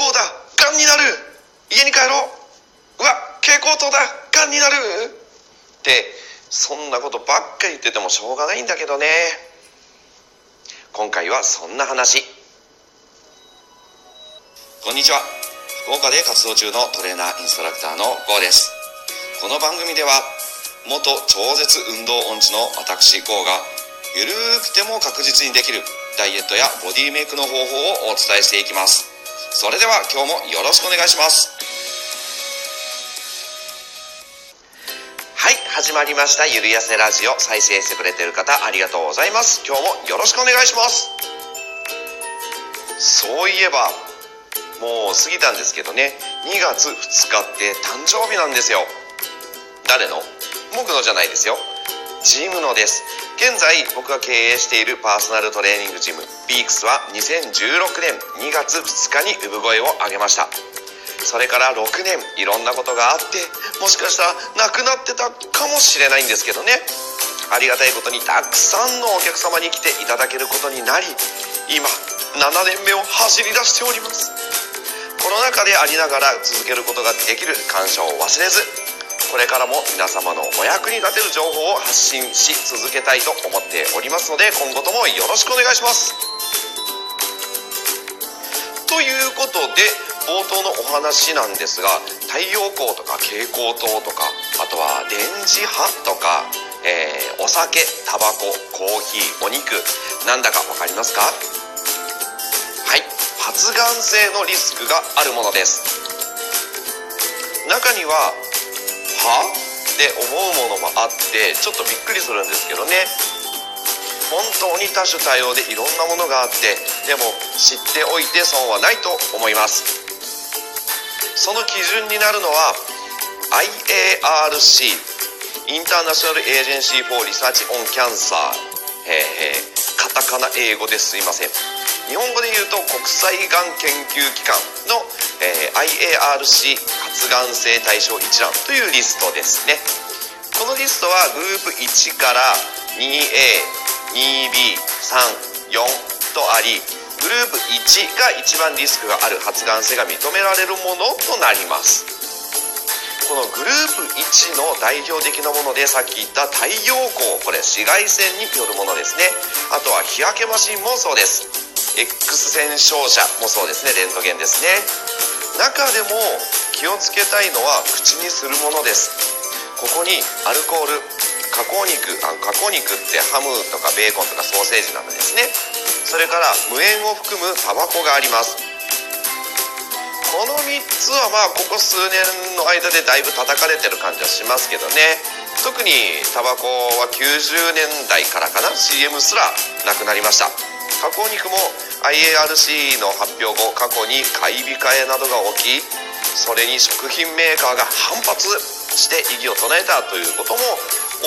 口だ。がんになる。家に帰ろう。うわ蛍光灯だ。がんになる。ってそんなことばっか言っててもしょうがないんだけどね。今回はそんな話。こんにちは。福岡で活動中のトレーナーインストラクターの GO です。この番組では元超絶運動音痴の私 GO がゆるくても確実にできるダイエットやボディメイクの方法をお伝えしていきます。それでは今日もよろしくお願いします。はい始まりました。ゆるやせラジオ。再生してくれてる方ありがとうございます。今日もよろしくお願いします。そういえばもう過ぎたんですけどね。2月2日って誕生日なんですよ。誰の？僕のじゃないですよ。ジムのです。現在僕が経営しているパーソナルトレーニングジムビークスは2016年2月2日に産声を上げました。それから6年いろんなことがあってもしかしたらなくなってたかもしれないんですけどね。ありがたいことにたくさんのお客様に来ていただけることになり今7年目を走り出しております。コロナ禍でありながら続けることができる感謝を忘れずこれからも皆様のお役に立てる情報を発信し続けたいと思っておりますので今後ともよろしくお願いします。ということで冒頭のお話なんですが太陽光とか蛍光灯とかあとは電磁波とか、えー、お酒タバココーヒーお肉なんだか分かりますか？はい。発がん性のリスクがあるものです。中にはは？って思うものもあってちょっとびっくりするんですけどね。本当に多種多様でいろんなものがあってでも知っておいて損はないと思います。その基準になるのは IARC International Agency for Research on Cancer、えー、カタカナ英語ですいません。日本語で言うと国際がん研究機関の、えー、IARC 発がん性対象一覧というリストですね。このリストはグループ1から 2A2B34 とありグループ1が一番リスクがある発がん性が認められるものとなります。このグループ1の代表的なものでさっき言った太陽光これ紫外線によるものですね。あとは日焼けマシンもそうです。X 線照射もそうですねレントゲンですね。中でも気をつけたいのは口にするものです。ここにアルコール加工肉あ加工肉ってハムとかベーコンとかソーセージなどですね。それから無塩を含むタバコがあります。この3つはまあここ数年の間でだいぶ叩かれてる感じはしますけどね。特にタバコは90年代からかな。CM すらなくなりました。加工肉も IARC の発表後過去に買い控えなどが起きそれに食品メーカーが反発して異議を唱えたということも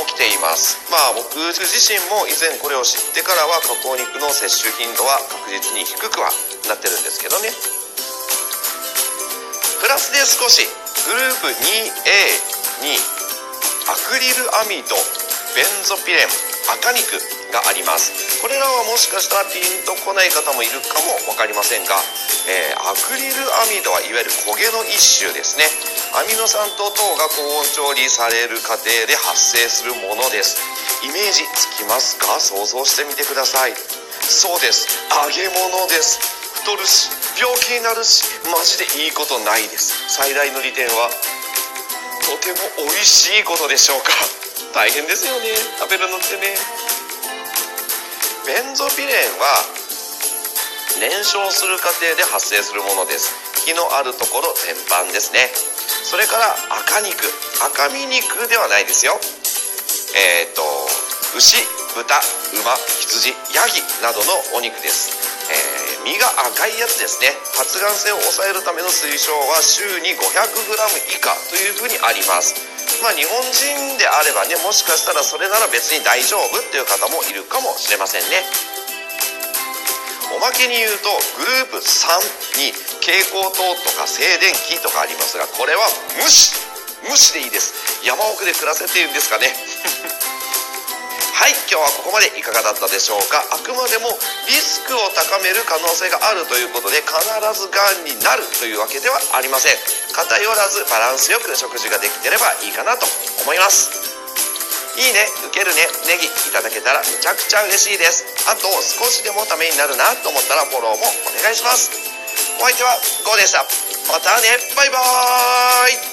起きています。まあ僕自身も以前これを知ってからは加工肉の摂取頻度は確実に低くはなってるんですけどね。プラスで少しグループ 2A にアクリルアミドベンゾピレン赤肉があります。これらはもしかしたらピンとこない方もいるかも分かりませんがえー、アクリルアミドはいわゆる焦げの一種ですね。アミノ酸と糖が高温調理される過程で発生するものです。イメージつきますか？想像してみてください。そうです。揚げ物です。太るし病気になるしマジでいいことないです。最大の利点はとても美味しいことでしょうか。大変ですよね。食べるのってね。ベンゾピレンは燃焼する過程で発生するものです。火のあるところ全般ですね。それから赤肉。赤身肉ではないですよ。えっ、ー、と牛豚馬羊ヤギなどのお肉です、えー、身が赤いやつですね。発がん性を抑えるための推奨は週に 500g 以下というふうにあります。まあ日本人であればねもしかしたらそれなら別に大丈夫っていう方もいるかもしれませんね。おまけに言うとグループ3に蛍光灯とか静電気とかありますがこれは無視無視でいいです。山奥で暮らせっていうんですかね。はい今日はここまでいかがだったでしょうか？あくまでもリスクを高める可能性があるということで必ずがんになるというわけではありません偏らずバランスよく食事ができてればいいかなと思いますいいね、受けるね、ネギいただけたらめちゃくちゃ嬉しいです。あと少しでもためになるなと思ったらフォローもお願いします。お相手はゴーでした。またね、バイバーイ